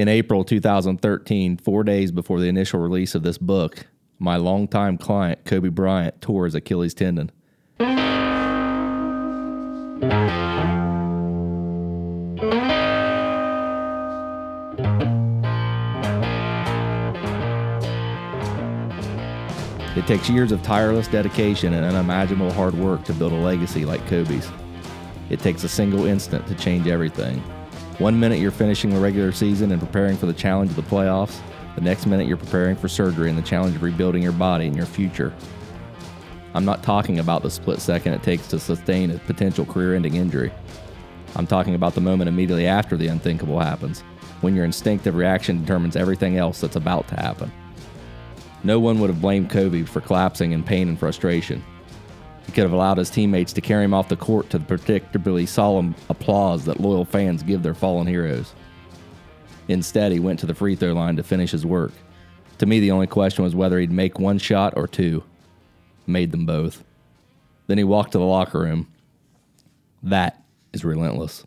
In April 2013, four days before the initial release of this book, my longtime client, Kobe Bryant, tore his Achilles tendon. It takes years of tireless dedication and unimaginable hard work to build a legacy like Kobe's. It takes a single instant to change everything. One minute you're finishing the regular season and preparing for the challenge of the playoffs, the next minute you're preparing for surgery and the challenge of rebuilding your body and your future. I'm not talking about the split second it takes to sustain a potential career ending injury. I'm talking about the moment immediately after the unthinkable happens, when your instinctive reaction determines everything else that's about to happen. No one would have blamed Kobe for collapsing in pain and frustration. He could have allowed his teammates to carry him off the court to the predictably solemn applause that loyal fans give their fallen heroes. Instead, he went to the free throw line to finish his work. To me, the only question was whether he'd make one shot or two. Made them both. Then he walked to the locker room. That is relentless.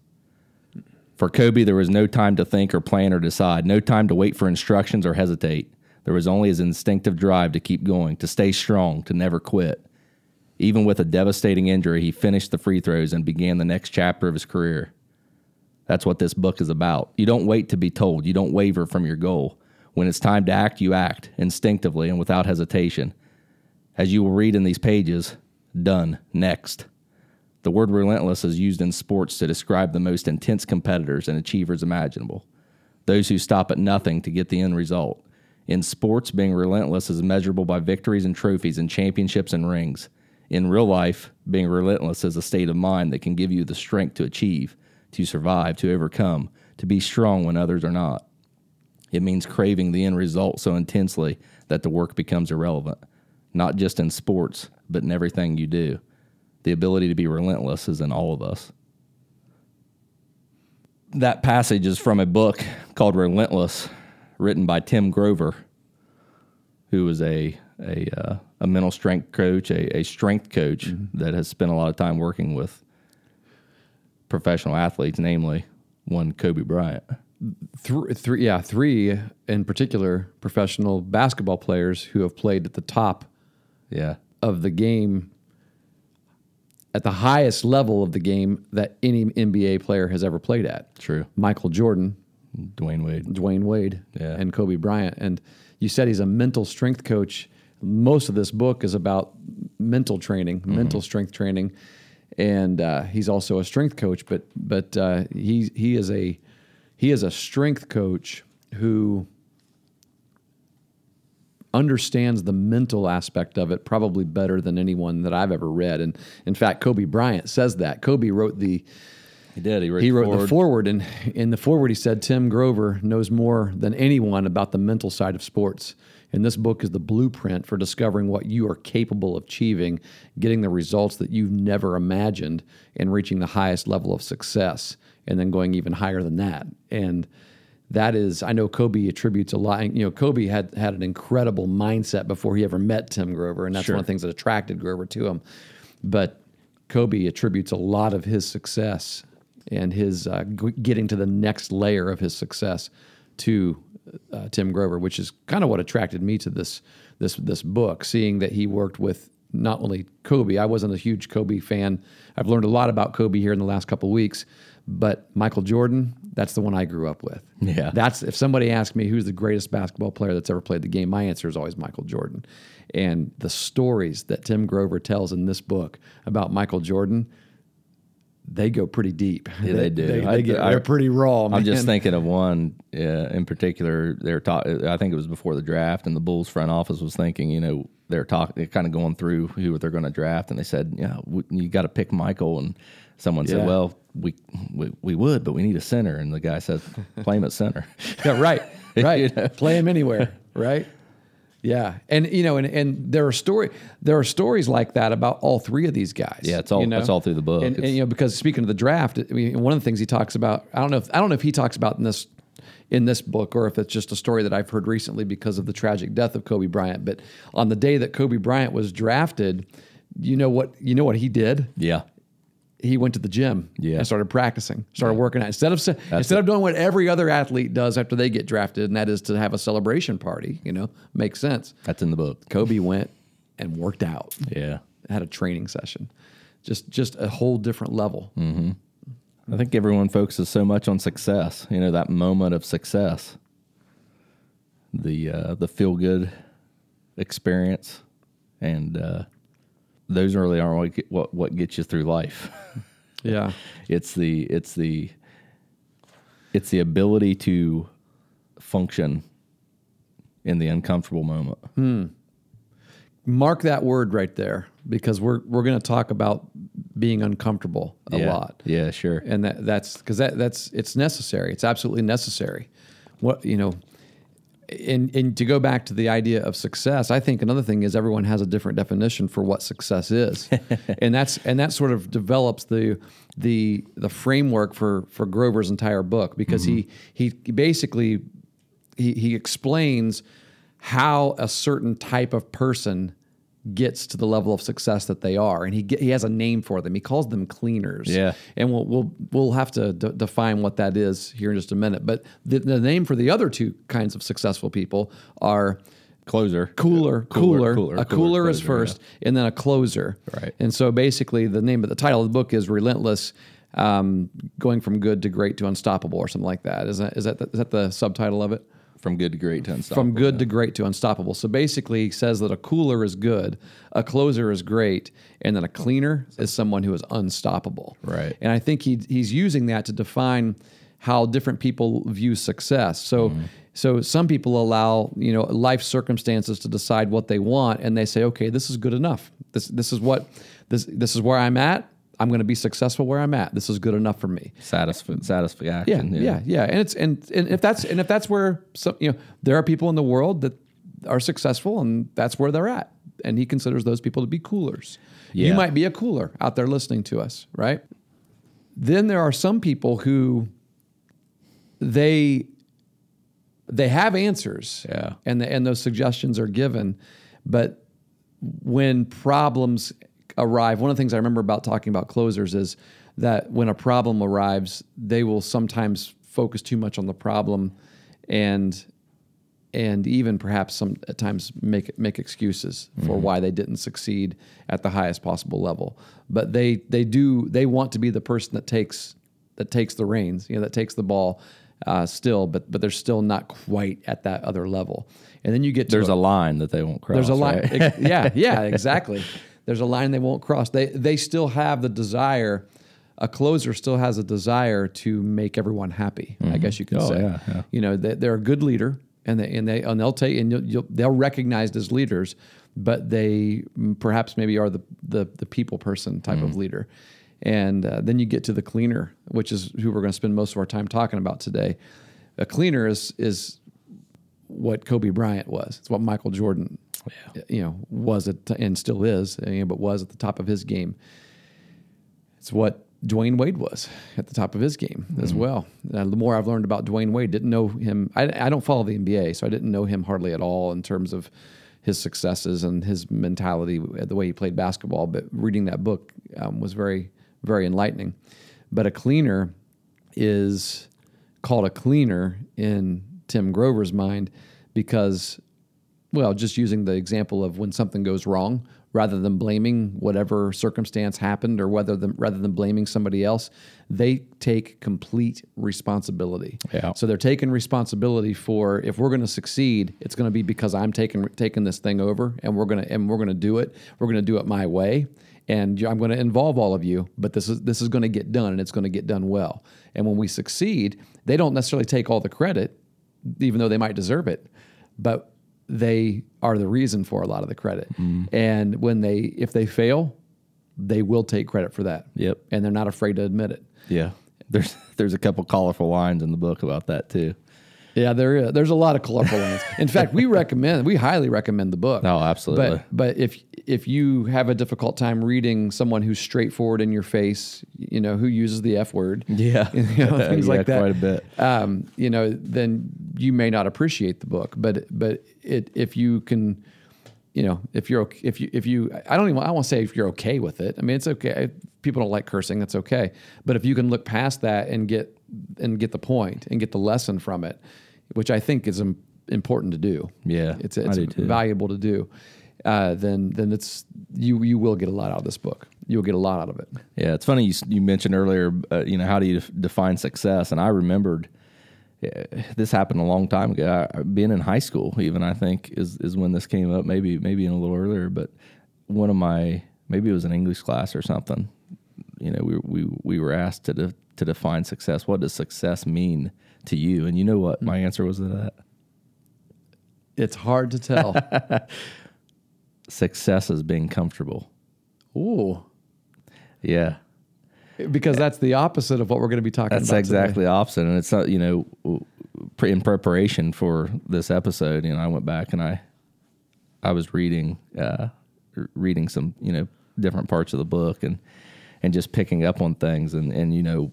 For Kobe, there was no time to think or plan or decide, no time to wait for instructions or hesitate. There was only his instinctive drive to keep going, to stay strong, to never quit. Even with a devastating injury, he finished the free throws and began the next chapter of his career. That's what this book is about. You don't wait to be told, you don't waver from your goal. When it's time to act, you act instinctively and without hesitation. As you will read in these pages, done, next. The word relentless is used in sports to describe the most intense competitors and achievers imaginable, those who stop at nothing to get the end result. In sports, being relentless is measurable by victories and trophies and championships and rings. In real life, being relentless is a state of mind that can give you the strength to achieve, to survive, to overcome, to be strong when others are not. It means craving the end result so intensely that the work becomes irrelevant, not just in sports, but in everything you do. The ability to be relentless is in all of us. That passage is from a book called Relentless written by Tim Grover, who is a a, uh, a mental strength coach, a, a strength coach mm-hmm. that has spent a lot of time working with professional athletes, namely one Kobe Bryant. Three, three, yeah, three in particular professional basketball players who have played at the top, yeah, of the game, at the highest level of the game that any NBA player has ever played at. True. Michael Jordan, Dwyane Wade. Dwyane Wade yeah. and Kobe Bryant. And you said he's a mental strength coach. Most of this book is about mental training, mm-hmm. mental strength training, and uh, he's also a strength coach. But but uh, he he is a he is a strength coach who understands the mental aspect of it probably better than anyone that I've ever read. And in fact, Kobe Bryant says that. Kobe wrote the he did. He wrote, he wrote forward. the forward, and in the forward, he said Tim Grover knows more than anyone about the mental side of sports. And this book is the blueprint for discovering what you are capable of achieving, getting the results that you've never imagined, and reaching the highest level of success, and then going even higher than that. And that is, I know Kobe attributes a lot. You know, Kobe had had an incredible mindset before he ever met Tim Grover, and that's sure. one of the things that attracted Grover to him. But Kobe attributes a lot of his success and his uh, g- getting to the next layer of his success to uh, Tim Grover, which is kind of what attracted me to this this this book. Seeing that he worked with not only Kobe, I wasn't a huge Kobe fan. I've learned a lot about Kobe here in the last couple weeks, but Michael Jordan, that's the one I grew up with. Yeah, that's if somebody asked me who's the greatest basketball player that's ever played the game, my answer is always Michael Jordan. And the stories that Tim Grover tells in this book about Michael Jordan they go pretty deep. Yeah, they do. They, they get, I, they're pretty raw. Man. I'm just thinking of one uh, in particular. They're talking. I think it was before the draft, and the Bulls front office was thinking, you know, they're talking, they're kind of going through who they're going to draft, and they said, yeah, you got to pick Michael, and someone yeah. said, well, we, we we would, but we need a center, and the guy says, play him at center. yeah, right, right. you know? Play him anywhere, right. Yeah, and you know, and, and there are story there are stories like that about all three of these guys. Yeah, it's all you know? it's all through the book. And, and, you know, because speaking of the draft, I mean, one of the things he talks about, I don't know if I don't know if he talks about in this in this book or if it's just a story that I've heard recently because of the tragic death of Kobe Bryant. But on the day that Kobe Bryant was drafted, you know what you know what he did? Yeah, he went to the gym Yeah. and started practicing, started working out instead of se- instead of doing what every other athlete does after they get drafted, and that is to have a celebration party. You know, makes sense. That's in the book. Kobe went and worked out, Yeah. had a training session, just just a whole different level. I think everyone focuses so much on success. You know, that moment of success, the uh, the feel good experience, and uh, those really aren't what, what gets you through life. Yeah, it's the it's the it's the ability to function in the uncomfortable moment. Hmm. mark that word right there because we're we're going to talk about being uncomfortable a yeah. lot. Yeah, sure. and that that's because that that's it's necessary. It's absolutely necessary. What you know, and and to go back to the idea of success, I think another thing is everyone has a different definition for what success is, and that's and that sort of develops the the the framework for for Grover's entire book because he mm-hmm. he basically he he explains how a certain type of person gets to the level of success that they are, and he get, he has a name for them. He calls them cleaners. Yeah. and we'll we'll we'll have to d- define what that is here in just a minute. But the, the name for the other two kinds of successful people are Closer. cooler, cooler, cooler, a cooler, cooler is closer, first, and then a closer. Right. And so basically, the name of the title of the book is "Relentless." Um, going from good to great to unstoppable, or something like that. Is that is that the, is that the subtitle of it? From good to great to unstoppable. from good to great to unstoppable. So basically, he says that a cooler is good, a closer is great, and then a cleaner is someone who is unstoppable. Right. And I think he, he's using that to define how different people view success. So. Mm-hmm. So some people allow you know life circumstances to decide what they want, and they say, okay, this is good enough. This this is what this this is where I'm at. I'm going to be successful where I'm at. This is good enough for me. Satisf- Yeah, satisfaction. yeah, yeah, and it's and, and if that's and if that's where some you know there are people in the world that are successful and that's where they're at, and he considers those people to be coolers. You might be a cooler out there listening to us, right? Then there are some people who they they have answers, Yeah. and the, and those suggestions are given, but when problems arrive, one of the things I remember about talking about closers is that when a problem arrives, they will sometimes focus too much on the problem, and and even perhaps some at times make make excuses for why they didn't succeed at the highest possible level. But they they do they want to be the person that takes that takes the reins, you know, that takes the ball uh, still, but but they're still not quite at that other level. And then you get to There's a line that they won't cross. there's a line. right? yeah, yeah, exactly. There's a line they won't cross. They they still have the desire. A closer still has a desire to make everyone happy. I guess you could Oh, say. yeah, yeah. You know, they, they're a good leader, and they and they and they'll take and you'll, you'll, they'll recognized as leaders, but they mm, perhaps maybe are the the, the people person type Mm-hmm. of leader. And uh, then you get to the cleaner, which is who we're going to spend most of our time talking about today. A cleaner is is what Kobe Bryant was. It's what Michael Jordan, you know, was at and still is, you know, but was at the top of his game. It's what Dwyane Wade was at the top of his game as well. Uh, the more I've learned about Dwyane Wade, didn't know him. I, I don't follow the NBA, so I didn't know him hardly at all in terms of his successes and his mentality, the way he played basketball. But reading that book um, was very, very enlightening. But a cleaner is called a cleaner in Tim Grover's mind because, well, just using the example of when something goes wrong, rather than blaming whatever circumstance happened or whether than, rather than blaming somebody else, they take complete responsibility. Yeah. So they're taking responsibility for if we're going to succeed, it's going to be because I'm taking taking this thing over and we're going to and we're going to do it. We're going to do it my way and I'm going to involve all of you, but this is this is going to get done and it's going to get done well. And when we succeed, they don't necessarily take all the credit, even though they might deserve it, but they are the reason for a lot of the credit. Mm-hmm. And when they if they fail, they will take credit for that. Yep. And they're not afraid to admit it. Yeah. There's there's a couple colorful lines in the book about that too. Yeah, there is. There's a lot of colorful lines. In fact, we recommend, we highly recommend the book. Oh, absolutely. But but if if you have a difficult time reading someone who's straightforward in your face, you know, who uses the F word, Yeah. you know, things Yeah, like that, quite a bit. Um, you know, then you may not appreciate the book. But but it if you can you know, if you're if you if you I don't even I won't say if you're okay with it. I mean, it's okay. People don't like cursing, that's okay. But if you can look past that and get and get the point and get the lesson from it, which I think is im- important to do. Yeah, it's it's valuable to do. Uh, then then it's you you will get a lot out of this book. You'll get a lot out of it. Yeah, it's funny you, you mentioned earlier, uh, you know, how do you define success? And I remembered uh, this happened a long time ago. I, being in high school, even I think is is when this came up. Maybe maybe in a little earlier, but one of my maybe it was an English class or something. You know, we we we were asked to de- to define success. What does success mean to you? And you know what my answer was to that? It's hard to tell. Success is being comfortable. Ooh, Yeah. because that's the opposite of what we're going to be talking That's about. exactly the opposite, and it's not you know in preparation for this episode. You know, I went back and I I was reading uh, reading some you know different parts of the book and and just picking up on things and and you know,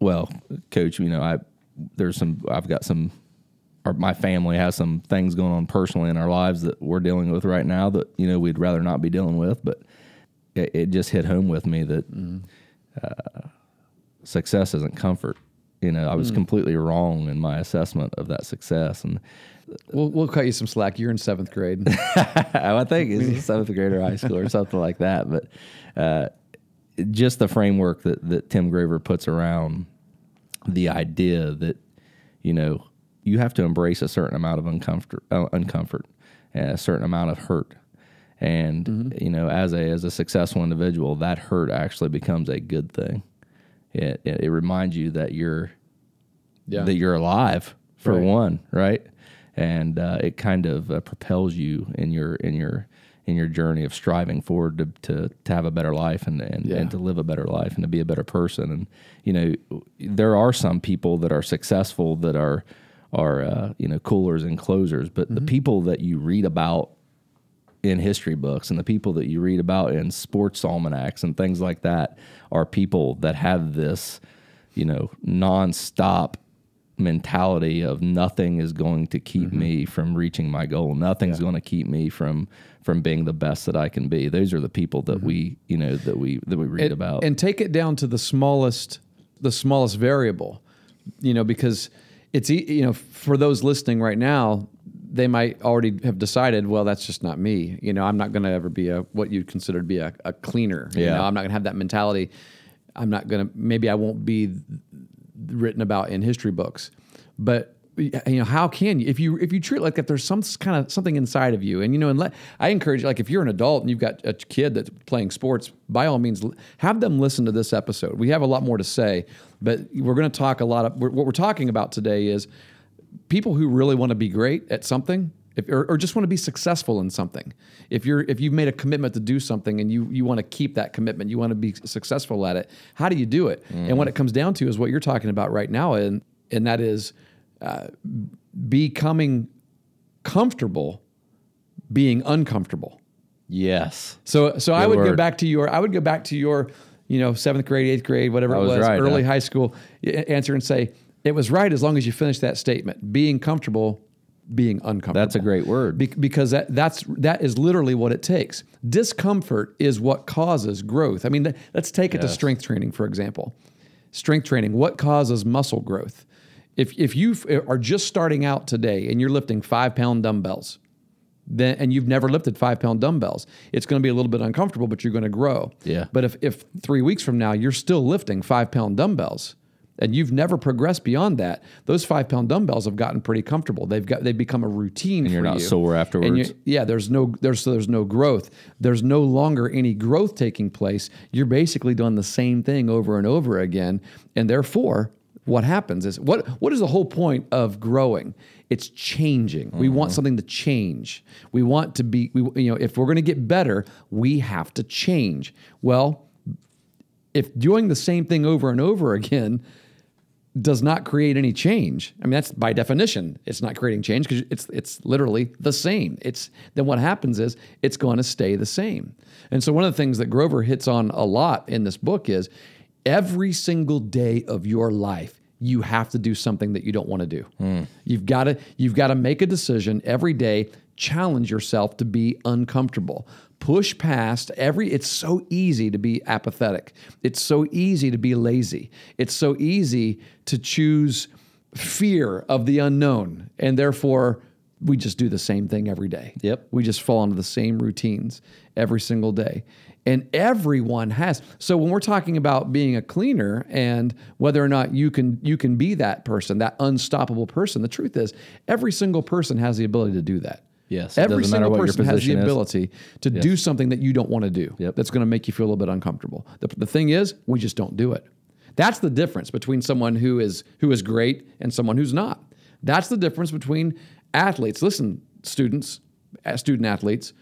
well, coach, you know, I there's some I've got some. Our, my family has some things going on personally in our lives that we're dealing with right now that you know we'd rather not be dealing with, but it, it just hit home with me that mm-hmm. uh, success isn't comfort. You know, I was mm. completely wrong in my assessment of that success, and We'll we'll cut you some slack. You're in seventh grade. Oh, I think it's seventh grade or high school or something like that. But uh, just the framework that that Tim Grover puts around the idea that you know you have to embrace a certain amount of uncomfort, uh, uncomfort, and a certain amount of hurt, and you know as a as a successful individual, that hurt actually becomes a good thing. It it, it reminds you that you're Yeah. that you're alive for Right. one, right? And uh, it kind of uh, propels you in your in your in your journey of striving forward to to, to have a better life and and, Yeah. and to live a better life and to be a better person. And you know, there are some people that are successful that are are uh, you know coolers and closers, but the people that you read about in history books and the people that you read about in sports almanacs and things like that are people that have this, you know, nonstop mentality of nothing is going to keep mm-hmm. me from reaching my goal. Nothing's going to keep me from from being the best that I can be. Those are the people that mm-hmm. we, you know, that we that we read and, about. and take it down to the smallest the smallest variable you know because it's you know for those listening right now they might already have decided well that's just not me you know i'm not going to ever be a what you'd consider to be a, a cleaner you Yeah. know i'm not going to have that mentality i'm not going to maybe i won't be written about in history books. But you know how can you if you if you treat like if there's some kind of something inside of you. And you know and let i encourage like if you're an adult and you've got a kid that's playing sports by all means have them listen to this episode. We have a lot more to say but we're going to talk a lot of what we're talking about today is people who really want to be great at something if, or, or just want to be successful in something. If you're if you've made a commitment to do something and you you want to keep that commitment you want to be successful at it how do you do it? And what it comes down to is what you're talking about right now and and that is uh, becoming comfortable being uncomfortable. Yes. so so I Good would go back to your I would go back to your you know seventh grade eighth grade whatever That it was was right, early huh? high school answer and say it was right as long as you finish that statement. Being comfortable being uncomfortable That's a great word. Be- because that that's that is literally what it takes discomfort is what causes growth I mean th- let's take it to strength training for example strength training what causes muscle growth if if you f- eh, are just starting out today and you're lifting five pound dumbbells then and you've never lifted five pound dumbbells, it's going to be a little bit uncomfortable, but you're going to grow. Yeah. But if if three weeks from now you're still lifting five pound dumbbells and you've never progressed beyond that, those five pound dumbbells have gotten pretty comfortable. They've got they've become a routine. And you're for not you. sore afterwards. yeah, there's no there's so there's no growth. There's no longer any growth taking place. You're basically doing the same thing over and over again, and therefore, what happens is what what is the whole point of growing? It's changing. We want mm-hmm. something to change. We want to be. We, you know, if we're going to get better, we have to change. Well, if doing the same thing over and over again does not create any change. I mean, that's by definition, it's not creating change because it's it's literally the same. It's then what happens is it's going to stay the same. And so one of the things that Grover hits on a lot in this book is every single day of your life you have to do something that you don't want to do. Hmm. You've got to you've got to make a decision every day challenge yourself to be uncomfortable. Push past every, it's so easy to be apathetic. It's so easy to be lazy. It's so easy to choose fear of the unknown. And therefore, we just do the same thing every day. Yep. We just fall into the same routines every single day. And everyone has. So when we're talking about being a cleaner and whether or not you can you can be that person, that unstoppable person, the truth is every single person has the ability to do that. Yes, Every single person has the is. ability to do something that you don't want to do. Yep. That's going to make you feel a little bit uncomfortable. The, the thing is, we just don't do it. That's the difference between someone who is who is great and someone who's not. That's the difference between athletes. Listen, students, student athletes,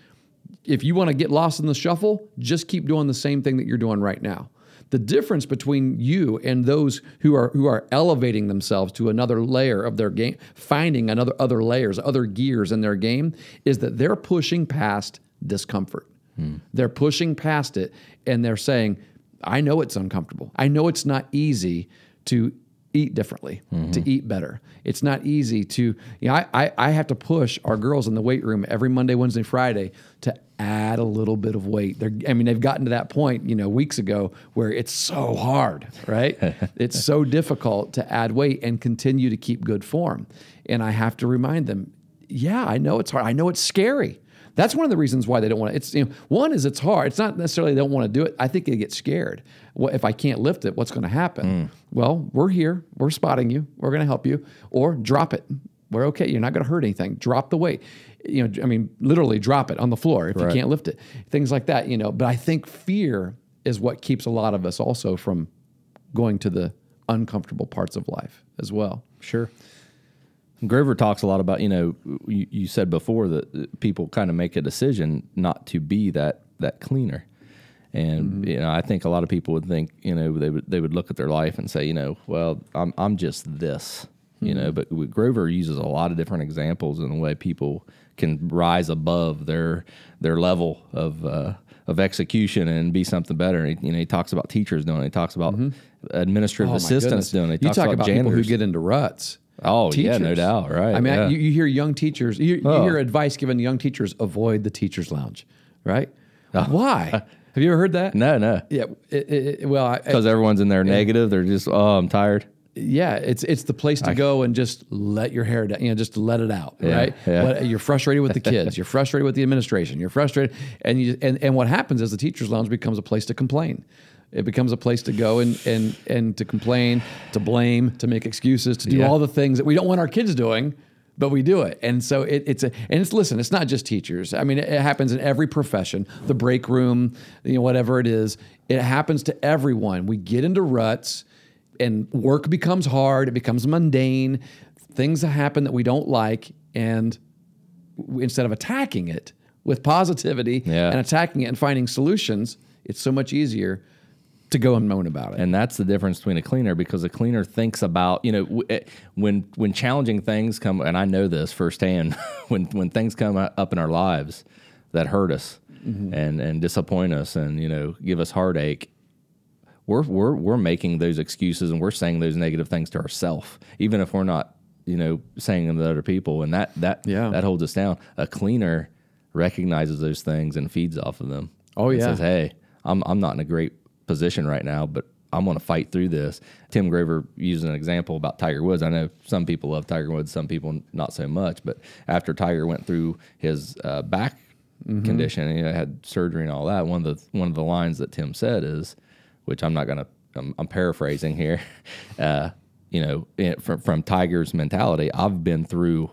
if you want to get lost in the shuffle, just keep doing the same thing that you're doing right now. The difference between you and those who are who are elevating themselves to another layer of their game, finding another other layers, other gears in their game, is that they're pushing past discomfort. Hmm. They're pushing past it and they're saying, I know it's uncomfortable. I know it's not easy to eat differently, to mm-hmm. eat better. It's not easy to, you know, I, I, I have to push our girls in the weight room every Monday, Wednesday, Friday to add a little bit of weight. They're, I mean, they've gotten to that point, you know, weeks ago where it's so hard, right? it's so difficult to add weight and continue to keep good form. And I have to remind them, yeah, I know it's hard. I know it's scary. That's one of the reasons why they don't want to. It's you know, one is it's hard. It's not necessarily they don't want to do it. I think they get scared. What if I can't lift it? What's going to happen? Mm. Well, we're here. We're spotting you. We're going to help you. Or drop it. We're okay. You're not going to hurt anything. Drop the weight. You know, I mean, literally drop it on the floor if you can't lift it. Things like that. You know, but I think fear is what keeps a lot of us also from going to the uncomfortable parts of life as well. Sure. Grover talks a lot about, you know, you, you said before that people kind of make a decision not to be that that cleaner. And mm-hmm. you know, I think a lot of people would think, you know, they would they would look at their life and say, you know, well, I'm I'm just this, you know. Mm-hmm. But Grover uses a lot of different examples in the way people can rise above their their level of uh, of execution and be something better. He, you know, he talks about teachers doing it. He talks about mm-hmm. administrative Oh, assistants goodness. doing it. He You talks talk about, about people who get into ruts. Oh, yeah, no doubt, right, I mean, yeah. you, you hear young teachers, you, you Oh. hear advice given to young teachers: avoid the teachers' lounge, right? Oh. Why? Have you ever heard that? Oh. no, no. Yeah. it- it- well, because everyone's in there negative. They're just, oh, I'm tired. yeah, it's it's the place to go and just let your hair down, you know, just let it out, Yeah, right? yeah. You're frustrated with the kids, you're frustrated with the administration, you're frustrated, and you and and what happens is the teachers' lounge becomes a place to complain. It becomes a place to go and and and to complain, to blame, to make excuses, to do Yeah. all the things that we don't want our kids doing. But we do it, and so it, it's a and it's listen. It's not just teachers. I mean, it, it happens in every profession. The break room, you know, whatever it is, it happens to everyone. We get into ruts and work becomes hard, it becomes mundane, things that happen that we don't like, and instead of attacking it with positivity Yeah. and attacking it and finding solutions, it's so much easier to go and moan about it. And that's the difference between a cleaner because a cleaner thinks about, you know, w- eh, when when challenging things come, and I know this firsthand, when when things come up in our lives that hurt us and and disappoint us and you know give us heartache, we're we're we're making those excuses and we're saying those negative things to ourselves, even if we're not, you know, saying them to other people, and that that Yeah. that holds us down. A cleaner recognizes those things and feeds off of them. Oh, and yeah. says, hey, I'm I'm not in a great position right now, but I'm going to fight through this. Tim Grover used an example about Tiger Woods. I know some people love Tiger Woods, some people not so much. But after Tiger went through his uh, back condition and you know, had surgery and all that, one of the one of the lines that Tim said is, which I'm not going to, I'm, I'm paraphrasing here. Uh, you know, it, from from Tiger's mentality, I've been through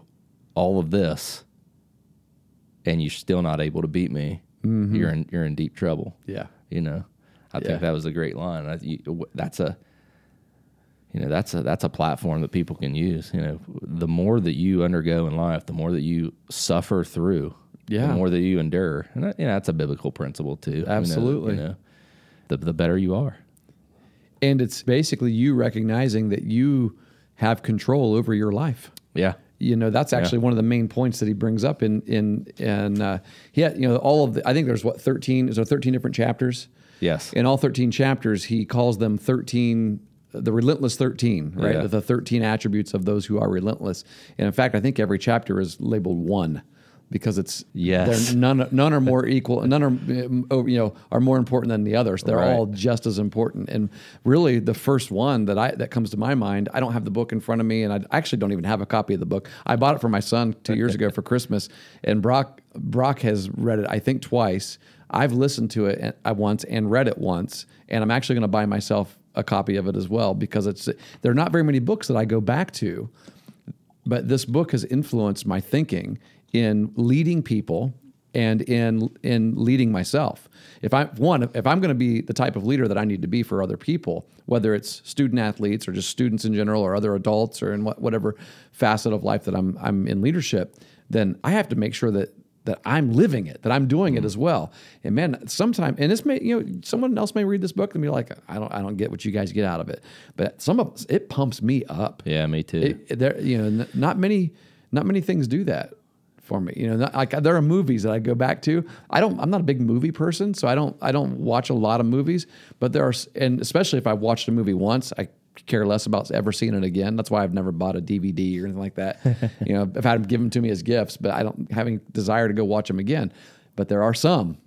all of this, and you're still not able to beat me. You're in you're in deep trouble yeah. you know i Yeah. think that was a great line I, you, that's a you know that's a that's a platform that people can use you know the more that you undergo in life the more that you suffer through Yeah. the more that you endure and that, you know, that's a biblical principle too You know, Absolutely. you know, the, the better you are And it's basically you recognizing that you have control over your life. yeah You know, that's actually one of the main points that he brings up in in and uh, he had, you know all of the I think there's what 13 is there 13 different chapters. Yes In all 13 chapters, he calls them 13 the relentless 13, right? Yeah. The 13 attributes of those who are relentless. And in fact, I think every chapter is labeled one. because it's Yes. none none are more equal none are oh, you know are more important than the others they're Right. all just as important and really the first one that I that comes to my mind I don't have the book in front of me and I actually don't even have a copy of the book I bought it for my son 2 years ago for Christmas and Brock Brock has read it I think twice I've listened to it once and read it once and I'm actually going to buy myself a copy of it as well because it's there are not very many books that I go back to but this book has influenced my thinking in leading people and in in leading myself. If I one, if I'm going to be the type of leader that I need to be for other people, whether it's student athletes or just students in general or other adults or in what, whatever facet of life that I'm I'm in leadership, then I have to make sure that that I'm living it, that I'm doing it hmm. as well. And man, sometimes, and this may, you know, someone else may read this book and be like, I don't, I don't get what you guys get out of it. But some of it pumps me up Yeah, me too. it, there you know not many not many things do that for me you know not, like there are movies that i go back to i don't i'm not a big movie person so i don't i don't watch a lot of movies but there are and especially if i've watched a movie once i care less about ever seeing it again that's why i've never bought a dvd or anything like that you know i've had them given to me as gifts but i don't having desire to go watch them again but there are some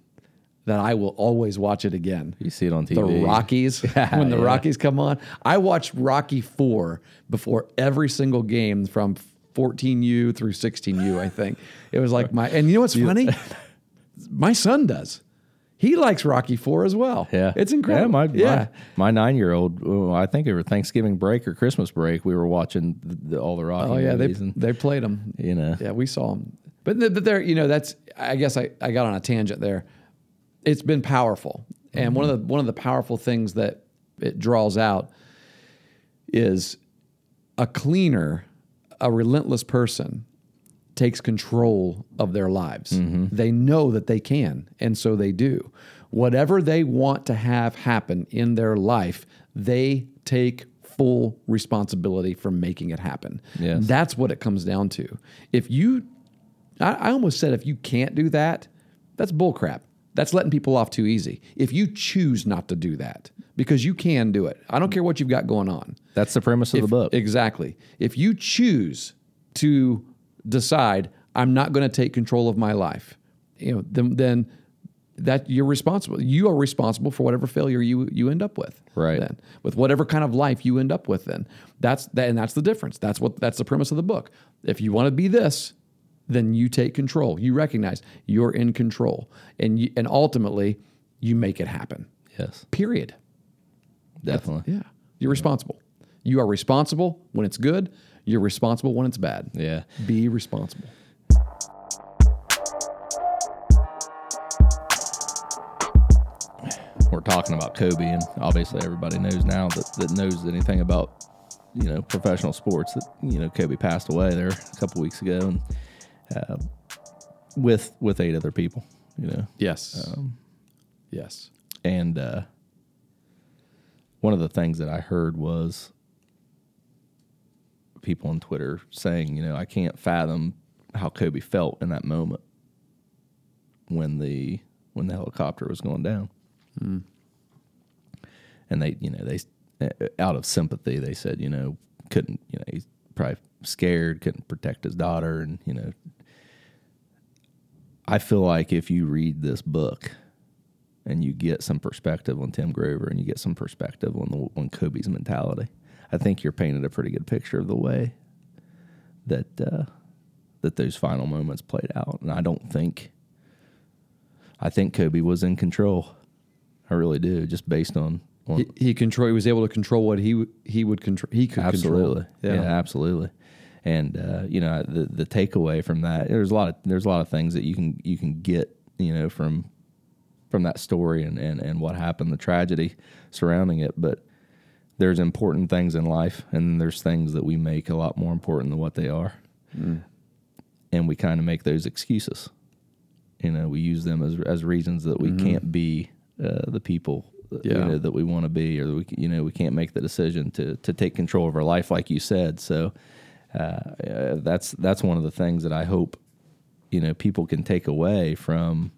that i will always watch it again you see it on TV. the Rockies when the yeah. Rockies come on. I watch Rocky Four before every single game from 14U through 16U. I think it was like my and you know what's funny? my son does. He likes Rocky Four as well. Yeah, it's incredible. Yeah, my yeah. my, my nine year old. Oh, I think over Thanksgiving break or Christmas break, we were watching the, the, all the Rocky Oh yeah, they and they played them. you know, Yeah, we saw them. But, th- but there, you know, that's. I guess I, I got on a tangent there. It's been powerful, and one of the one of the powerful things that it draws out is a cleaner, a relentless person takes control of their lives. Mm-hmm. They know that they can, and so they do. Whatever they want to have happen in their life, they take full responsibility for making it happen. Yes. That's what it comes down to. If you, I, I almost said, if you can't do that, that's bullcrap. That's letting people off too easy. If you choose not to do that, because you can do it, I don't care what you've got going on. that's the premise of the book. Exactly. If you choose to decide I'm not going to take control of my life, you know, then then that you're responsible. You are responsible for whatever failure you you end up with. Right. Then with whatever kind of life you end up with. Then that's that, and that's the difference. That's what that's the premise of the book. If you want to be this, then you take control. You recognize you're in control, and you, and ultimately you make it happen. yes, Period. definitely. Yeah. You're responsible. You are responsible when it's good. You're responsible when it's bad. Yeah. Be responsible. we're talking about Kobe, and obviously everybody knows now that, that knows anything about you know professional sports that you know Kobe passed away there a couple weeks ago, and uh, with with eight other people, you know, Yes. Um, yes. and uh, one of the things that I heard was people on Twitter saying, you know, I can't fathom how Kobe felt in that moment when the when the helicopter was going down. And they, you know, they uh, out of sympathy, they said, you know, couldn't, you know, he's probably scared, couldn't protect his daughter, and you know, I feel like if you read this book and you get some perspective on Tim Grover and you get some perspective on the on Kobe's mentality, I think you're painted a pretty good picture of the way that uh, that those final moments played out. And I don't think I think Kobe was in control. I really do, just based on on He, he control. He was able to control what he he would control. He could absolutely, control. yeah. absolutely. And uh, you know the the takeaway from that there's a lot of there's a lot of things that you can you can get you know from from that story and, and, and what happened, the tragedy surrounding it. But there's important things in life, and there's things that we make a lot more important than what they are. And we kind of make those excuses. You know, we use them as, as reasons that we can't be uh, the people that, you know, that we want to be, or we, you know, we can't make the decision to, to take control of our life, like you said. So uh, uh, that's that's one of the things that I hope you know people can take away from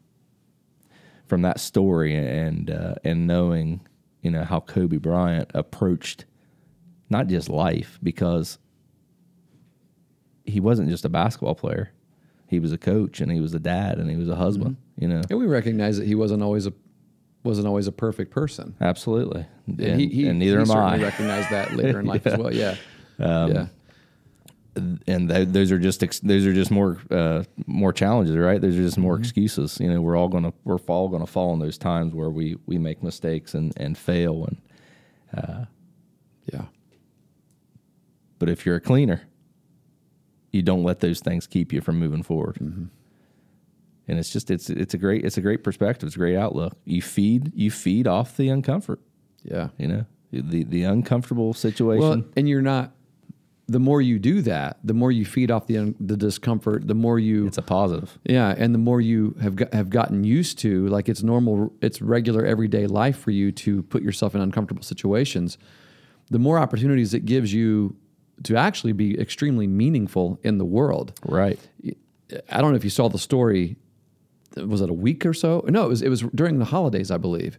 from that story and uh, and knowing you know how Kobe Bryant approached not just life because he wasn't just a basketball player. he was a coach and he was a dad and he was a husband. Mm-hmm. You know, And we recognize that he wasn't always a wasn't always a perfect person. absolutely. And, And, he, he, and neither he am I. recognized that later in life as well. Yeah. yeah. Um, and th- those are just ex- those are just more uh, more challenges, right? Those are just Mm-hmm. more excuses. You know, we're all gonna we're all gonna fall in those times where we we make mistakes and and fail. And Yeah. but if you're a cleaner, you don't let those things keep you from moving forward. Mm-hmm. And it's just it's it's a great it's a great perspective. It's a great outlook. You feed you feed off the uncomfort. Yeah. You know, the the uncomfortable situation. Well, and you're not. The more you do that, the more you feed off the the discomfort. The more you, it's a positive. yeah, and the more you have got, have gotten used to, like it's normal, it's regular everyday life for you to put yourself in uncomfortable situations. The more opportunities it gives you to actually be extremely meaningful in the world. Right. I don't know if you saw the story. Was it a week or so? No, it was. It was during the holidays, I believe.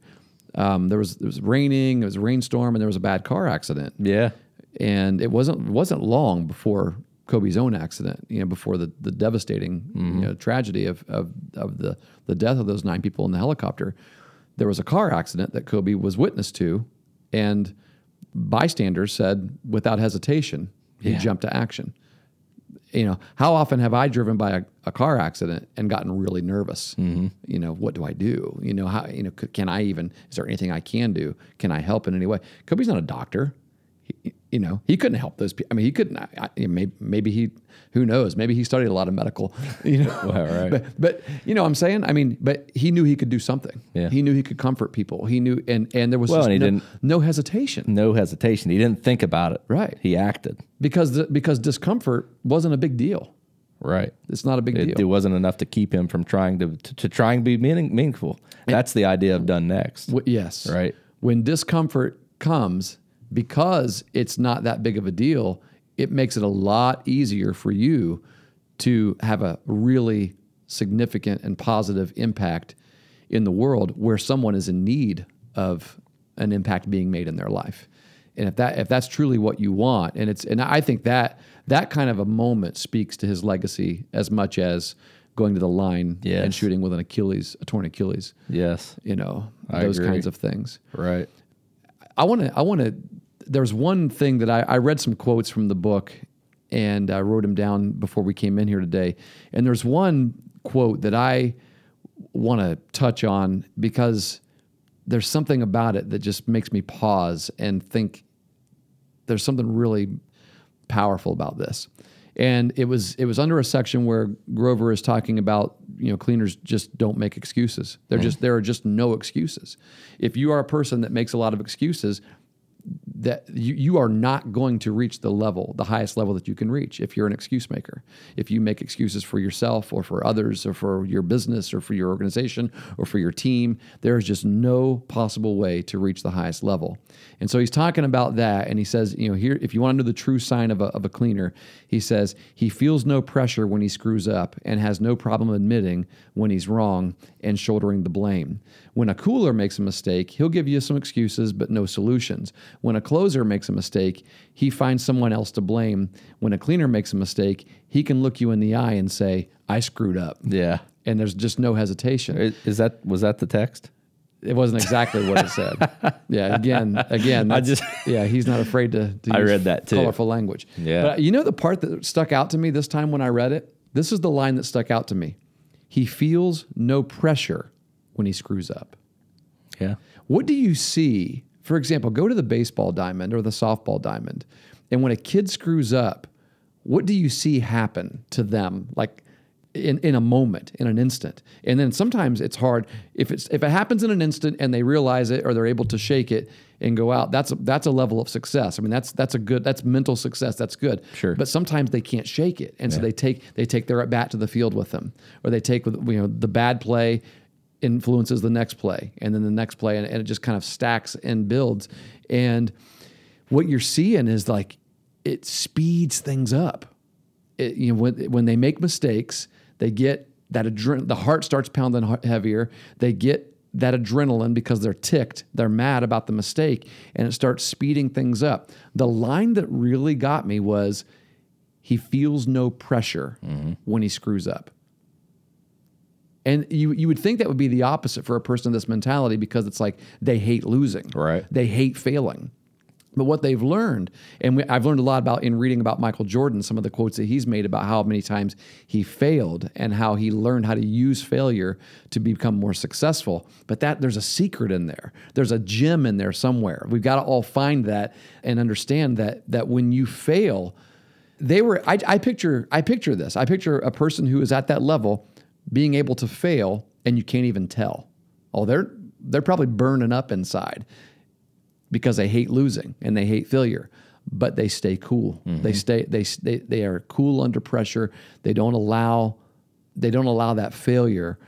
Um, there was it was raining. It was a rainstorm, and there was a bad car accident. Yeah. And it wasn't wasn't long before Kobe's own accident. You know, before the the devastating you know tragedy of of of the the death of those nine people in the helicopter. There was a car accident that Kobe was witness to, and bystanders said without hesitation he Yeah. jumped to action you know, how often have I driven by a, a car accident and gotten really nervous? Mm-hmm. You know, what do I do? You know, how, you know, can I even, is there anything I can do? Can I help in any way? Kobe's not a doctor. He, you know, he couldn't help those people. I mean, he couldn't, I, I, maybe, maybe he, who knows? Maybe he studied a lot of medical, you know, Well, right. but, but, you know, I'm saying, I mean, but he knew he could do something. Yeah. He knew he could comfort people. He knew, and, and there was Well, just and he no, didn't- no hesitation No hesitation. He didn't think about it. Right. He acted. because, the, because discomfort wasn't a big deal. Right. It's not a big It, deal. it wasn't enough to keep him from trying to to, to try and be meaning, meaningful. That's the idea of done next. W- yes. Right. When discomfort comes, because it's not that big of a deal, it makes it a lot easier for you to have a really significant and positive impact in the world where someone is in need of an impact being made in their life. And if that if that's truly what you want, and it's and I think that that kind of a moment speaks to his legacy as much as going to the line and shooting with an Achilles, a torn Achilles Yes. you know I those agree. kinds of things Right. I want to i want to there's one thing that I, I read some quotes from the book and i wrote them down before we came in here today and there's one quote that i want to touch on because there's something about it that just makes me pause and think there's something really powerful about this. And it was it was under a section where Grover is talking about you know cleaners just don't make excuses. They're mm. just there are just no excuses. If you are a person that makes a lot of excuses, that you, you are not going to reach the level, the highest level that you can reach if you're an excuse maker. If you make excuses for yourself or for others or for your business or for your organization or for your team, there is just no possible way to reach the highest level. And so he's talking about that and he says, you know, here, if you want to know the true sign of a, of a cleaner, he says, he feels no pressure when he screws up and has no problem admitting when he's wrong and shouldering the blame. When a cooler makes a mistake, he'll give you some excuses but no solutions. When a closer makes a mistake, he finds someone else to blame. When a cleaner makes a mistake, he can look you in the eye and say, I screwed up. Yeah. And there's just no hesitation. Is that was that the text? It wasn't exactly what it said. Yeah, again, again, I just- yeah, he's not afraid to, to I use read that too. colorful language. Yeah. but uh, you know the part that stuck out to me this time when I read it. This is the line that stuck out to me. He feels no pressure when he screws up. Yeah. What do you see? For example, go to the baseball diamond or the softball diamond, and when a kid screws up, what do you see happen to them? Like in, in a moment, in an instant. And then sometimes it's hard if it's if it happens in an instant and they realize it or they're able to shake it and go out. That's a, that's a level of success. I mean, that's that's a good that's mental success. That's good. Sure. But sometimes they can't shake it, and so they take they take their at bat to the field with them, or they take with you know the bad play influences the next play and then the next play and, and it just kind of stacks and builds and what you're seeing is like it speeds things up it, you know when, when they make mistakes they get that adrenaline the heart starts pounding heavier they get that adrenaline because they're ticked they're mad about the mistake and it starts speeding things up the line that really got me was he feels no pressure mm-hmm. when he screws up And you you would think that would be the opposite for a person of this mentality because it's like they hate losing. Right. They hate failing. But what they've learned, and we, I've learned a lot about in reading about Michael Jordan, some of the quotes that he's made about how many times he failed and how he learned how to use failure to become more successful. But that there's a secret in there. There's a gem in there somewhere. We've got to all find that and understand that that when you fail, they were. I, I picture. I picture this. I picture a person who is at that level being able to fail and you can't even tell. Oh, they're they're probably burning up inside because they hate losing and they hate failure but they stay cool mm-hmm. they stay they, they they are cool under pressure they don't allow they don't allow that failure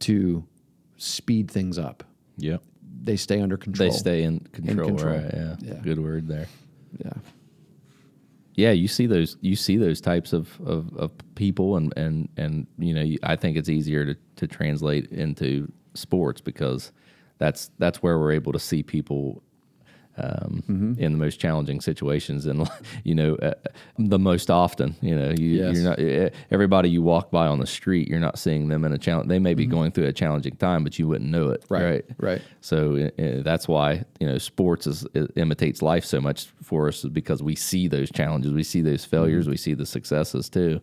to speed things up Yep. they stay under control They stay in control, control. right? Yeah. Yeah. Good word there. yeah Yeah, you see those you see those types of, of, of people and, and and you know I think it's easier to, to translate into sports because that's that's where we're able to see people um, Mm-hmm. in the most challenging situations and you know uh, the most often you know you, Yes. you're not eh, everybody you walk by on the street you're not seeing them in a challenge they may be going through a challenging time but you wouldn't know it Mm-hmm. Right, right right. so uh, that's why you know sports is it imitates life so much for us because we see those challenges, we see those failures, we see the successes too,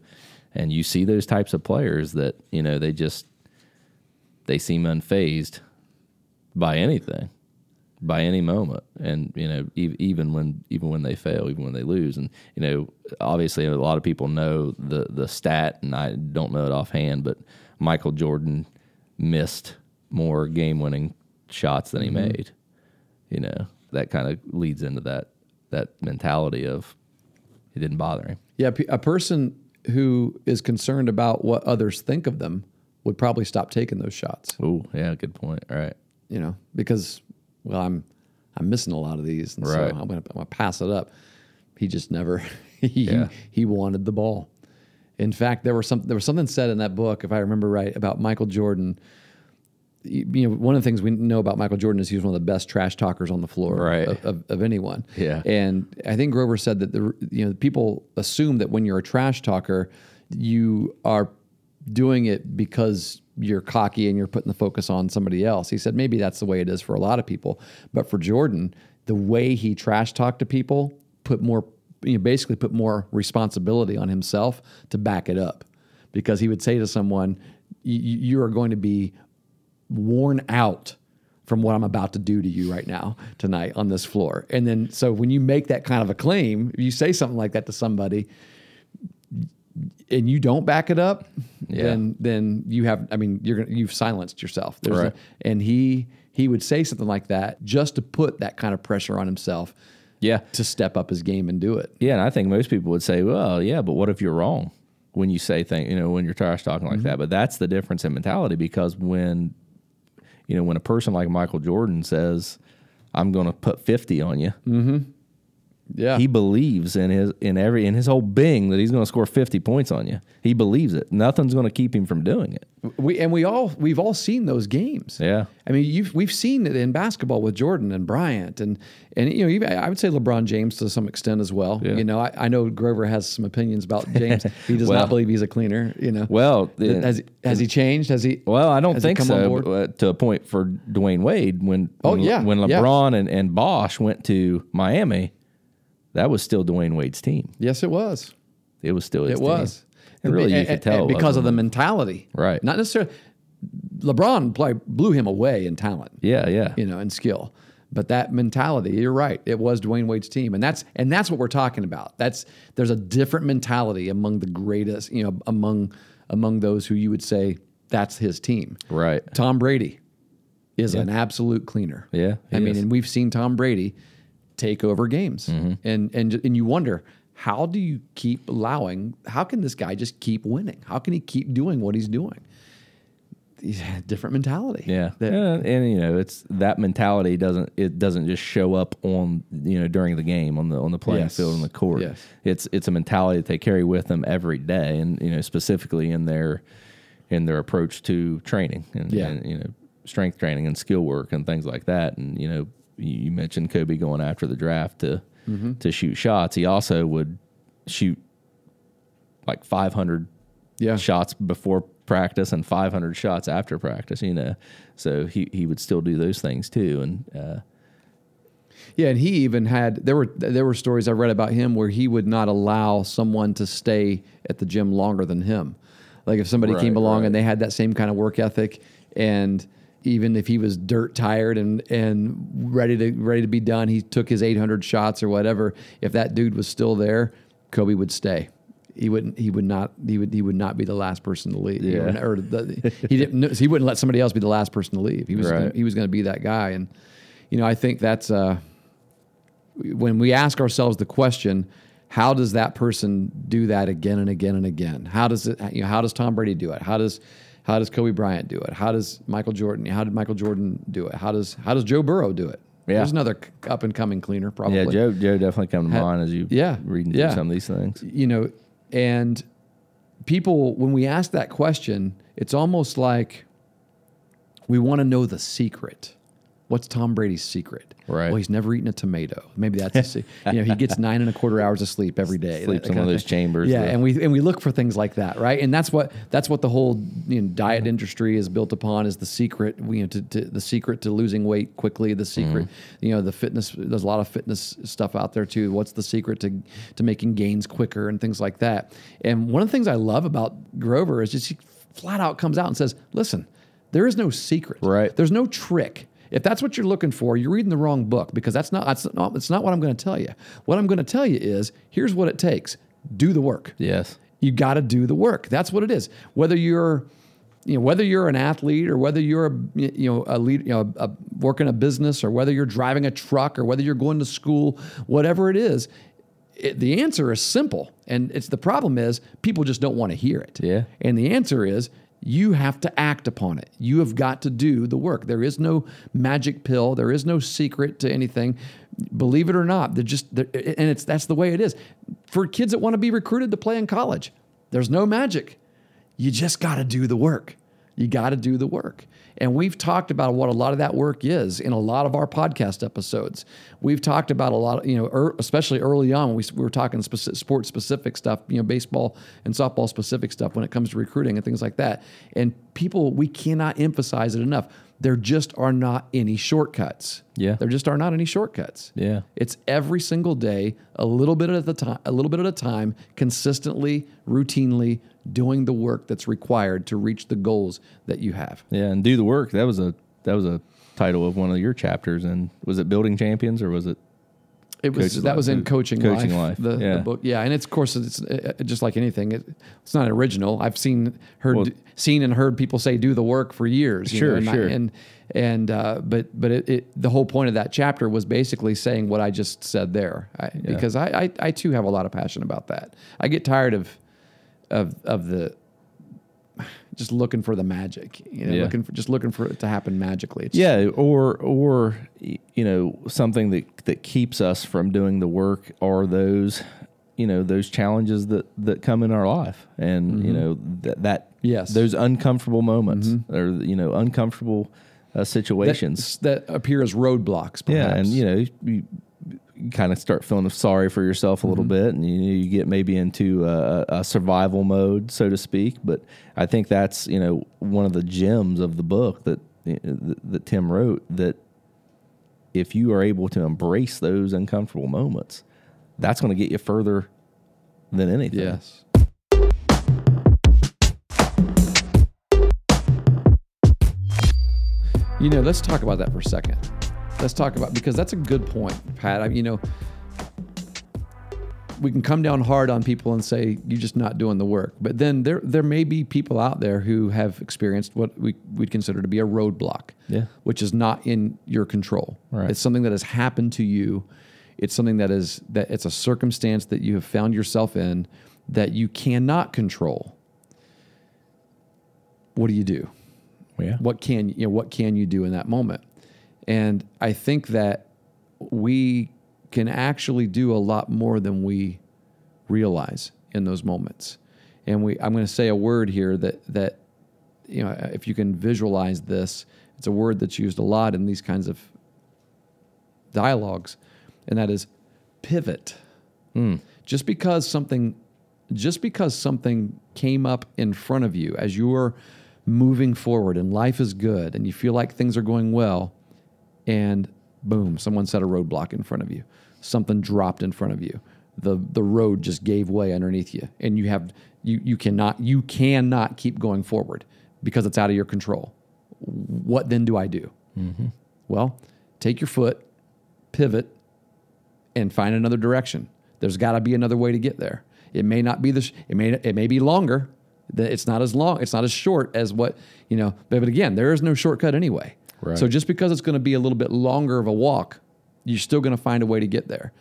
and you see those types of players that you know they just they seem unfazed by anything, by any moment, and you know e- even when even when they fail, even when they lose, and you know obviously a lot of people know the the stat, and I don't know it offhand, but Michael Jordan missed more game winning shots than he mm-hmm. made. You know that kind of leads into that that mentality of it didn't bother him. yeah a person who is concerned about what others think of them would probably stop taking those shots Oh yeah, good point. All right. you know, because well, I'm I'm missing a lot of these, and so I'm gonna I'm gonna pass it up. He just never he Yeah. he wanted the ball. In fact, there was some there was something said in that book, if I remember right, about Michael Jordan. You you know, one of the things we know about Michael Jordan is he was one of the best trash talkers on the floor Right. of, of, of anyone. Yeah. And I think Grover said that the you know people assume that when you're a trash talker, you are doing it because you're cocky and you're putting the focus on somebody else. He said maybe that's the way it is for a lot of people, but for Jordan, the way he trash talked to people put more you know, basically put more responsibility on himself to back it up, because he would say to someone, "You- "You are going to be worn out." From what I'm about to do to you right now tonight on this floor. And then, so when you make that kind of a claim, you say something like that to somebody, and you don't back it up, Yeah. then then you have I mean you're gonna you've silenced yourself. There's a- Right. and he he would say something like that just to put that kind of pressure on himself Yeah. to step up his game and do it. Yeah, and I think most people would say, "Well, yeah, but what if you're wrong?" When you say things, you know, when you're trash talking like that. Mm-hmm. But that's the difference in mentality because when, you know, when a person like Michael Jordan says, "I'm going to put 50 on you," mm-hmm. Yeah. he believes in his in every in his whole being that he's going to score 50 points on you. He believes it. Nothing's going to keep him from doing it. we and we all we've all seen those games. Yeah. I mean, you've we've seen it in basketball with Jordan and Bryant and and you know even, I would say LeBron James to some extent as well. Yeah. You know, I, I know Grover has some opinions about James. He does Well- not believe he's a cleaner. You know. Well, has he, has he changed? Has he? Well, I don't think so. uh, to a point for Dwyane Wade when Oh, when, yeah, when yeah. LeBron and, and Bosh went to Miami, that was still Dwyane Wade's team. Yes, it was. It was still his It team. was. And really, you And- could tell because of the mentality, Right. Not necessarily. LeBron play, blew him away in talent, Yeah, yeah, you know, and skill. But that mentality, you're right. It was Dwyane Wade's team, and that's and that's what we're talking about. That's there's a different mentality among the greatest, you know, among among those who you would say that's his team. right. Tom Brady is an absolute cleaner. Yeah, I mean, and we've seen Tom Brady take over games, Mm-hmm. and and and you wonder how do you keep allowing? How can this guy just keep winning? How can he keep doing what he's doing? He's had a different mentality. Yeah. That- Yeah, and you know, it's that mentality doesn't it doesn't just show up on you know during the game on the on the playing Yes. field on the court. Yes. It's it's a mentality that they carry with them every day, and you know specifically in their in their approach to training and, Yeah. and you know strength training and skill work and things like that. And you know you mentioned Kobe going after the draft to Mm-hmm. to shoot shots. He also would shoot like 500 Yeah. shots before practice and 500 shots after practice. You know, so he he would still do those things too. And uh, Yeah, and he even had there were there were stories I read about him where he would not allow someone to stay at the gym longer than him. Like if somebody came along right. and they had that same kind of work ethic, and even if he was dirt tired and and ready to ready to be done, he took his 800 shots or whatever. If that dude was still there, Kobe would stay. He wouldn't. He would not. He would. He would not be the last person to leave. He Yeah. wouldn't- or the, he didn't. He wouldn't let somebody else be the last person to leave. He was. Right. Gonna, he was going to be that guy. And you know, I think that's. Uh, when we ask ourselves the question, how does that person do that again and again and again? How does it? You know, how does Tom Brady do it? How does how does Kobe Bryant do it? How does Michael Jordan? How did Michael Jordan do it? How does how does Joe Burrow do it? Yeah. There's another up and coming cleaner, probably. yeah, Joe Joe definitely come to mind as you yeah, reading yeah. through some of these things. you know, and people when we ask that question, it's almost like we want to know the secret. What's Tom Brady's secret? Right. Well, he's never eaten a tomato. Maybe that's a se- you know he gets nine and a quarter hours of sleep every day. Sleeps in one of those thing. chambers Yeah, that- and we and we look for things like that, right? And that's what that's what the whole you know, diet industry is built upon is the secret. You know, to, to the secret to losing weight quickly. The secret, Mm-hmm. you know, the fitness. There's a lot of fitness stuff out there too. What's the secret to to making gains quicker and things like that? And one of the things I love about Grover is just he flat out comes out and says, "Listen, there is no secret. Right. There's no trick." If that's what you're looking for, you're reading the wrong book because that's not that's not, that's not what I'm going to tell you. What I'm going to tell you is here's what it takes. Do the work. Yes. You got to do the work. That's what it is. Whether you're you know whether you're an athlete or whether you're a you know a lead you know a, a, working a business or whether you're driving a truck or whether you're going to school, whatever it is, it, the answer is simple. And it's the problem is people just don't want to hear it. Yeah. And the answer is you have to act upon it. You have got to do the work. There is no magic pill. There is no secret to anything. Believe it or not, they're just they're, and it's that's the way it is. For kids that want to be recruited to play in college, there's no magic. You just got to do the work. You got to do the work. And we've talked about what a lot of that work is in a lot of our podcast episodes. We've talked about a lot of, you know, er, especially early on when we, we were talking speci- sports specific stuff, you know, baseball and softball specific stuff when it comes to recruiting and things like that. And people, we cannot emphasize it enough. There just are not any shortcuts. Yeah. There just are not any shortcuts. Yeah. It's every single day, a little bit at a time, a little bit at a time, consistently, routinely doing the work that's required to reach the goals that you have. Yeah, and do the work. That was a that was a title of one of your chapters. And was it building champions or was it? It was that Life. was in coaching, Coaching life, Life, The, the yeah. book. Yeah, and it's of course it's uh, just like anything. It, it's not original. I've seen heard Well- seen and heard people say do the work for years. you Sure, know, and I- sure. and and uh, but but it, it the whole point of that chapter was basically saying what I just said there, I, because I, I I too have a lot of passion about that. I get tired of of of the just looking for the magic, you know, Yeah. looking for just looking for it to happen magically. It's Yeah, or or you know something that that keeps us from doing the work are those you know those challenges that that come in our life, and you know that that Mm-hmm. Yes. Mm-hmm. those uncomfortable moments or you know uncomfortable uh, situations. that, that appear as roadblocks. Perhaps. Yeah, and you know you, kind of start feeling sorry for yourself a little Mm-hmm. bit, and you, you get maybe into a, a survival mode, so to speak. But I think that's you know one of the gems of the book that that, that Tim wrote. That if you are able to embrace those uncomfortable moments, that's going to get you further than anything. Yes. You know, let's talk about that for a second. Let's talk about because that's a good point, Pat. I, you know, we can come down hard on people and say you're just not doing the work, but then there there may be people out there who have experienced what we would consider to be a roadblock, Yeah. which is not in your control. Right. It's something that has happened to you. It's something that is that it's a circumstance that you have found yourself in that you cannot control. What do you do? Yeah. what can you know what can you do in that moment and i think that we can actually do a lot more than we realize in those moments. And we i'm going to say a word here that that you know if you can visualize this it's a word that's used a lot in these kinds of dialogues and that is pivot. Hmm. Just because something just because something came up in front of you as you're moving forward and life is good and you feel like things are going well, and boom, someone set a roadblock in front of you, something dropped in front of you, the the road just gave way underneath you, and you have you you cannot you cannot keep going forward because it's out of your control. What then do I do? Mm-hmm. Well, take your foot, pivot, and find another direction. There's got to be another way to get there. It may not be the. sh- It may. It may be longer. That It's not as long. It's not as short as what you know. But again, there is no shortcut anyway. Right. So just because it's going to be a little bit longer of a walk, you're still going to find a way to get there.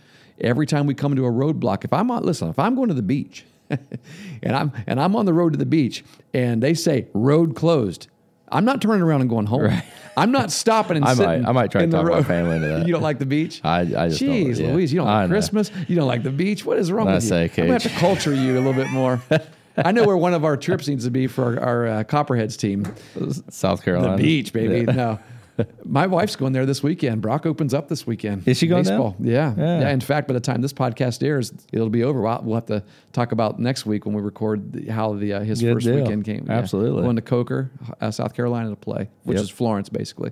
Every time we come to a roadblock, if I'm on, listen, if I'm going to the beach, and I'm and I'm on the road to the beach, and they say road closed, I'm not turning around and going home. I'm not stopping and I sitting. might- I might try to talk my family into that. you don't like the beach? I- I just don't- Jeez, yeah. Louise, you don't like. Christmas. You don't like the beach. What is wrong I with you? say, I'm gonna have to culture you a little bit more. I know where one of our trips needs to be for our, our uh, Copperheads team. South Carolina. The beach, baby. Yeah. No. My wife's going there this weekend. Brock opens up this weekend. Is she going? Baseball. Yeah. Yeah. yeah. In fact, by the time this podcast airs, it'll be over. We'll, we'll have to talk about next week when we record the, how the uh, his Good first deal. weekend came. Yeah. Absolutely. Going to Coker, uh, South Carolina to play, which Yep. is Florence, basically.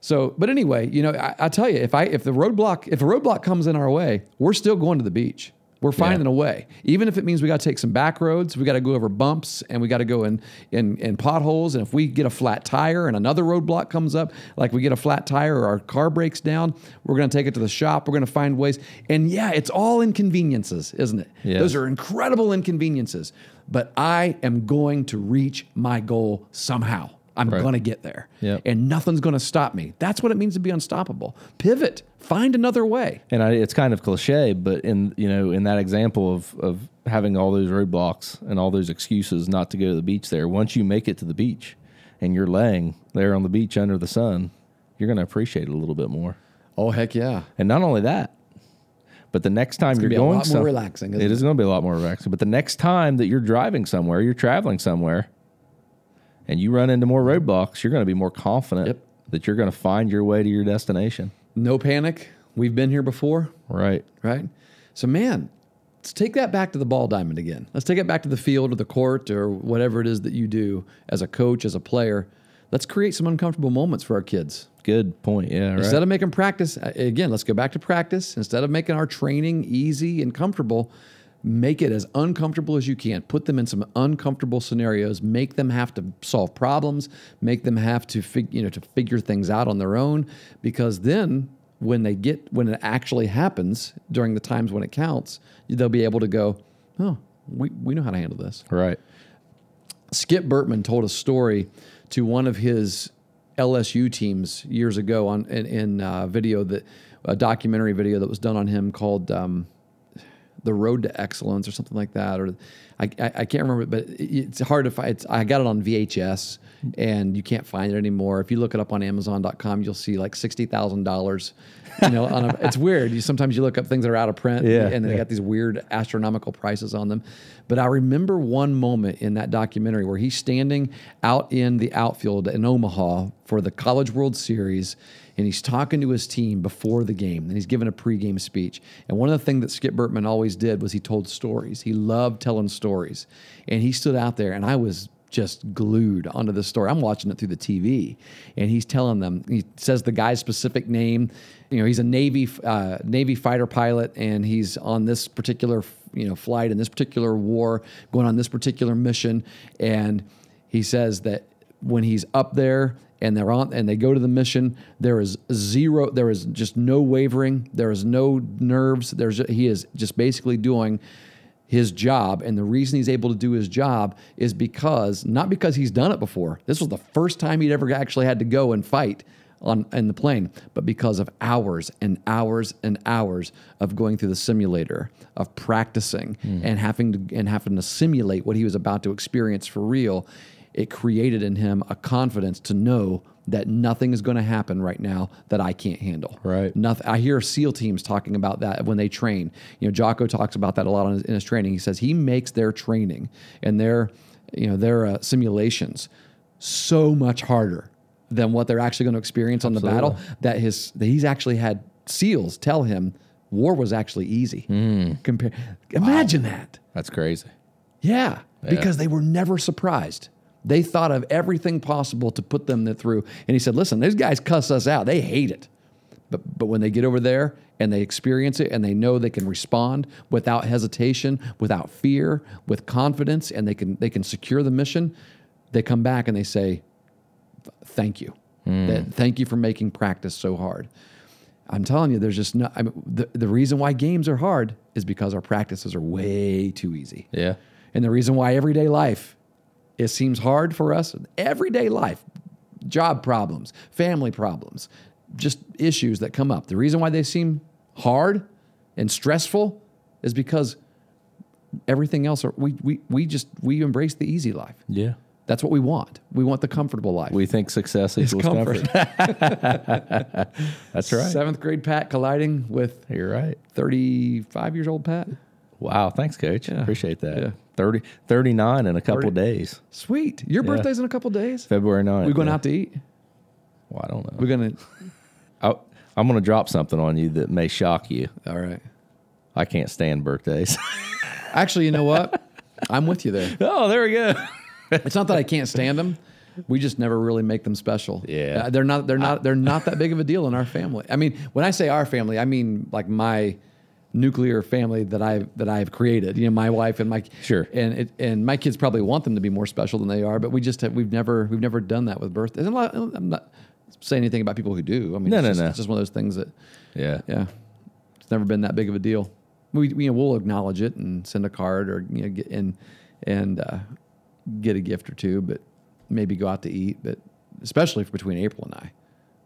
So, but anyway, you know, I, I tell you, if I if the roadblock if a roadblock comes in our way, we're still going to the beach. We're finding Yeah. a way, even if it means we got to take some back roads, we got to go over bumps, and we got to go in, in in potholes. And if we get a flat tire and another roadblock comes up, like we get a flat tire or our car breaks down, we're going to take it to the shop. We're going to find ways. And yeah, it's all inconveniences, isn't it? Yes. Those are incredible inconveniences. But I am going to reach my goal somehow. I'm Right. going to get there Yep. and nothing's going to stop me. That's what it means to be unstoppable. Pivot, find another way. And I, it's kind of cliche, but in you know in that example of of having all those roadblocks and all those excuses not to go to the beach there, once you make it to the beach and you're laying there on the beach under the sun, you're going to appreciate it a little bit more. Oh heck yeah! And not only that, but the next time you're be a going more relaxing, isn't it it? is going to be a lot more relaxing. But the next time that you're driving somewhere, you're traveling somewhere, and you run into more roadblocks, you're going to be more confident Yep. that you're going to find your way to your destination. No panic. We've been here before, Right. right? So man, let's take that back to the ball diamond again. Let's take it back to the field or the court or whatever it is that you do as a coach, as a player. Let's create some uncomfortable moments for our kids. Good point. Yeah. Right. Instead of making practice, again, let's go back to practice. Instead of making our training easy and comfortable, make it as uncomfortable as you can. Put them in some uncomfortable scenarios. Make them have to solve problems. Make them have to fig- you know to figure things out on their own. Because then, when they get when it actually happens during the times when it counts, they'll be able to go, oh, we, we know how to handle this. right. Skip Bertman told a story to one of his LSU teams years ago on in, in uh, video that a documentary video that was done on him called um, "The Road to Excellence" or something like that. Or I, I, I can't remember, but it, it's hard to find. It's, I got it on VHS, and you can't find it anymore. If you look it up on Amazon.com, you'll see like sixty thousand dollars. You know, on a, it's weird. You sometimes you look up things that are out of print, Yeah, and they yeah. got these weird astronomical prices on them. But I remember one moment in that documentary where he's standing out in the outfield in Omaha for the College World Series, and he's talking to his team before the game, and he's giving a pregame speech. And one of the things that Skip Bertman always did was he told stories. He loved telling stories, and he stood out there, and I was just glued onto the story. I'm watching it through the TV, and he's telling them. He says the guy's specific name. You know, he's a Navy uh, Navy fighter pilot, and he's on this particular you know flight in this particular war, going on this particular mission, and he says that when he's up there and they're on and they go to the mission, there is zero, there is just no wavering, there is no nerves. There's he is just basically doing his job. And the reason he's able to do his job is because not because he's done it before. This was the first time he'd ever actually had to go and fight on in the plane but because of hours and hours and hours of going through the simulator of practicing hmm. and having to and having to simulate what he was about to experience for real it created in him a confidence to know that nothing is going to happen right now that I can't handle. Right. Nothing. I hear SEAL teams talking about that when they train. You know, Jocko talks about that a lot in his, in his training. He says he makes their training and their, you know, their uh, simulations so much harder than what they're actually going to experience on the battle. That his that he's actually had SEALs tell him war was actually easy. Hmm. Compare, imagine that. That's crazy. Yeah, because they were never surprised. They thought of everything possible to put them through. And he said, "Listen, these guys cuss us out. They hate it, but but when they get over there and they experience it and they know they can respond without hesitation, without fear, with confidence, and they can they can secure the mission, they come back and they say, "Thank you, hmm. That- thank you for making practice so hard." I'm telling you, there's just no. I mean, the the reason why games are hard is because our practices are way too easy. Yeah. And the reason why everyday life it seems hard for us, everyday life, job problems, family problems, just issues that come up. The reason why they seem hard and stressful is because everything else are, we we we just we embrace the easy life. Yeah. That's what we want. We want the comfortable life. We think success equals comfort. comfort. That's right. Seventh grade Pat colliding with You're right. 35 years old Pat. Wow. Thanks, coach. Appreciate that. Yeah. 30, 39 in a couple 30. days. Sweet. Your birthday's in a couple days. February 9th. We're going yeah. out to eat? Well, I don't know. We're gonna. I, I'm going to drop something on you that may shock you. All right. I can't stand birthdays. Actually, you know what? I'm with you there. oh, there we go. It's not that I can't stand them. We just never really make them special. Yeah. Uh, they're not. They're not. They're not that big of a deal in our family. I mean, when I say our family, I mean like my nuclear family that I that I've created. You know, my wife and my Sure. and it, and my kids probably want them to be more special than they are, but we just have, we've never we've never done that with birthdays. And I'm not saying anything about people who do. I mean, No, it's no, just, no. It's just one of those things that Yeah. yeah, it's never been that big of a deal. We, we you know, we'll acknowledge it and send a card or you know get and and uh, get a gift or two, but maybe go out to eat. But especially for between April and I,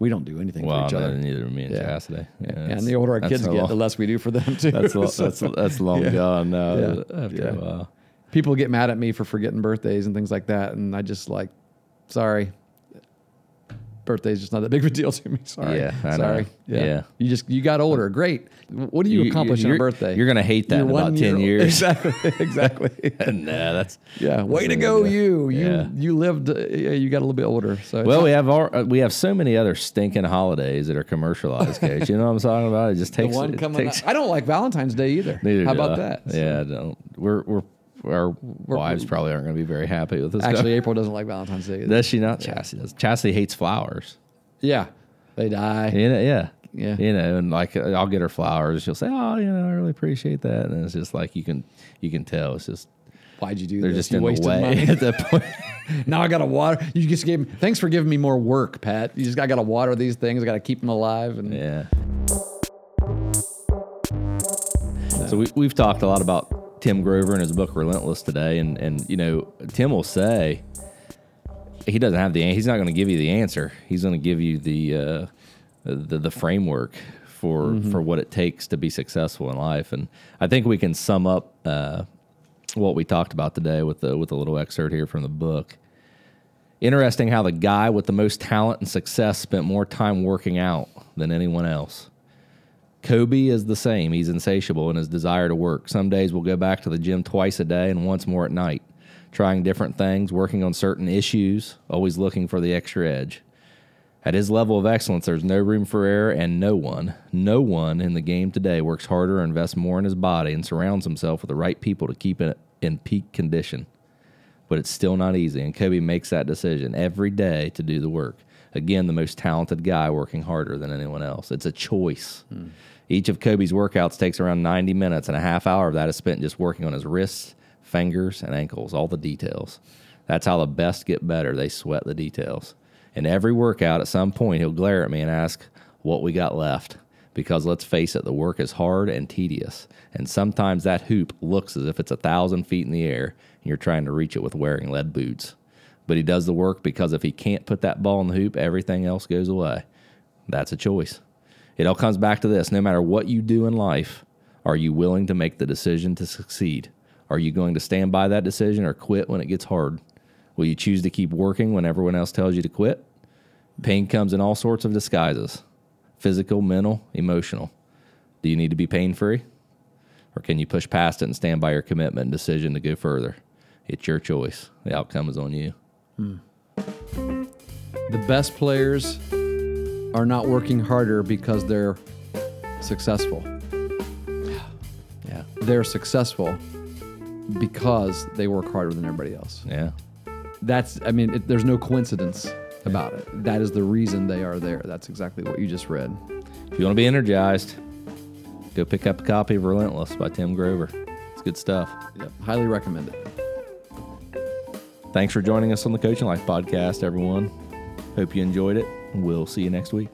we don't do anything Well, for each other. neither me and Yeah. Chastity. Yeah, and the older our kids get, long- the less we do for them too. That's, So, that's, that's long Yeah. gone now. Yeah. After Yeah. a while. people get mad at me for forgetting birthdays and things like that, and I just like, sorry. Birthday's just not that big of a deal to me. Sorry. Yeah, I sorry. Yeah. You just you got older. Great. What do you, You- accomplish on a birthday? you're gonna hate that You're in about one 10 year- years. Exactly. exactly. nah, that's Yeah, way to go, you. You Yeah. you lived. Uh, yeah, you got a little bit older. So well, we have our, uh, we have so many other stinking holidays that are commercialized, coach. You know what I'm talking about? It just the takes one it coming. takes- up. I don't like Valentine's Day either. Neither How about I. that? So- Yeah, I don't. We're we're our wives probably aren't going to be very happy with this. Actually, April doesn't like Valentine's Day. Either. does she not? Chastity does. Chastity hates flowers. yeah, they die. You know, yeah. Yeah. You know, and like uh, I'll get her flowers. She'll say, "Oh, you know, I really appreciate that." And it's just like you can you can tell it's just Why'd you do they're this? just you in the way money. at that point. now I got to water. You just gave. me- Thanks for giving me more work, Pat. You just I got to water these things. I got to keep them alive. And Yeah. So we, we've talked a lot about Tim Grover in his book Relentless today, and and you know Tim will say he doesn't have the he's not going to give you the answer. He's going to give you the uh, the the framework for for what it takes to be successful in life, and I think we can sum up uh, what we talked about today with the with a little excerpt here from the book. Interesting how the guy with the most talent and success spent more time working out than anyone else. Kobe is the same. He's insatiable in his desire to work. Some days we'll go back to the gym twice a day and once more at night, trying different things, working on certain issues, always looking for the extra edge. At his level of excellence, there's no room for error, and no one, no one in the game today works harder or invests more in his body and surrounds himself with the right people to keep it in peak condition but it's still not easy. And Kobe makes that decision every day to do the work. Again, the most talented guy working harder than anyone else. It's a choice. Hmm. Each of Kobe's workouts takes around 90 minutes, and a half hour of that is spent just working on his wrists, fingers, and ankles, all the details. That's how the best get better. They sweat the details. In every workout, at some point, he'll glare at me and ask what we got left. Because let's face it, the work is hard and tedious. And sometimes that hoop looks as if it's a thousand feet in the air and you're trying to reach it with wearing lead boots. But he does the work because if he can't put that ball in the hoop, everything else goes away. That's a choice. It all comes back to this no matter what you do in life, are you willing to make the decision to succeed? Are you going to stand by that decision or quit when it gets hard? Will you choose to keep working when everyone else tells you to quit? Pain comes in all sorts of disguises physical, mental, emotional. Do you need to be pain free? Or can you push past it and stand by your commitment and decision to go further? It's your choice. The outcome is on you. The best players are not working harder because they're successful. Yeah. They're successful because they work harder than everybody else. Yeah. That's, I mean, it, there's no coincidence about it. That is the reason they are there. That's exactly what you just read. If you want to be energized, go pick up a copy of Relentless by Tim Grover. It's good stuff. Yep. Highly recommend it. Thanks for joining us on the Coaching Life podcast, everyone. Hope you enjoyed it. We'll see you next week.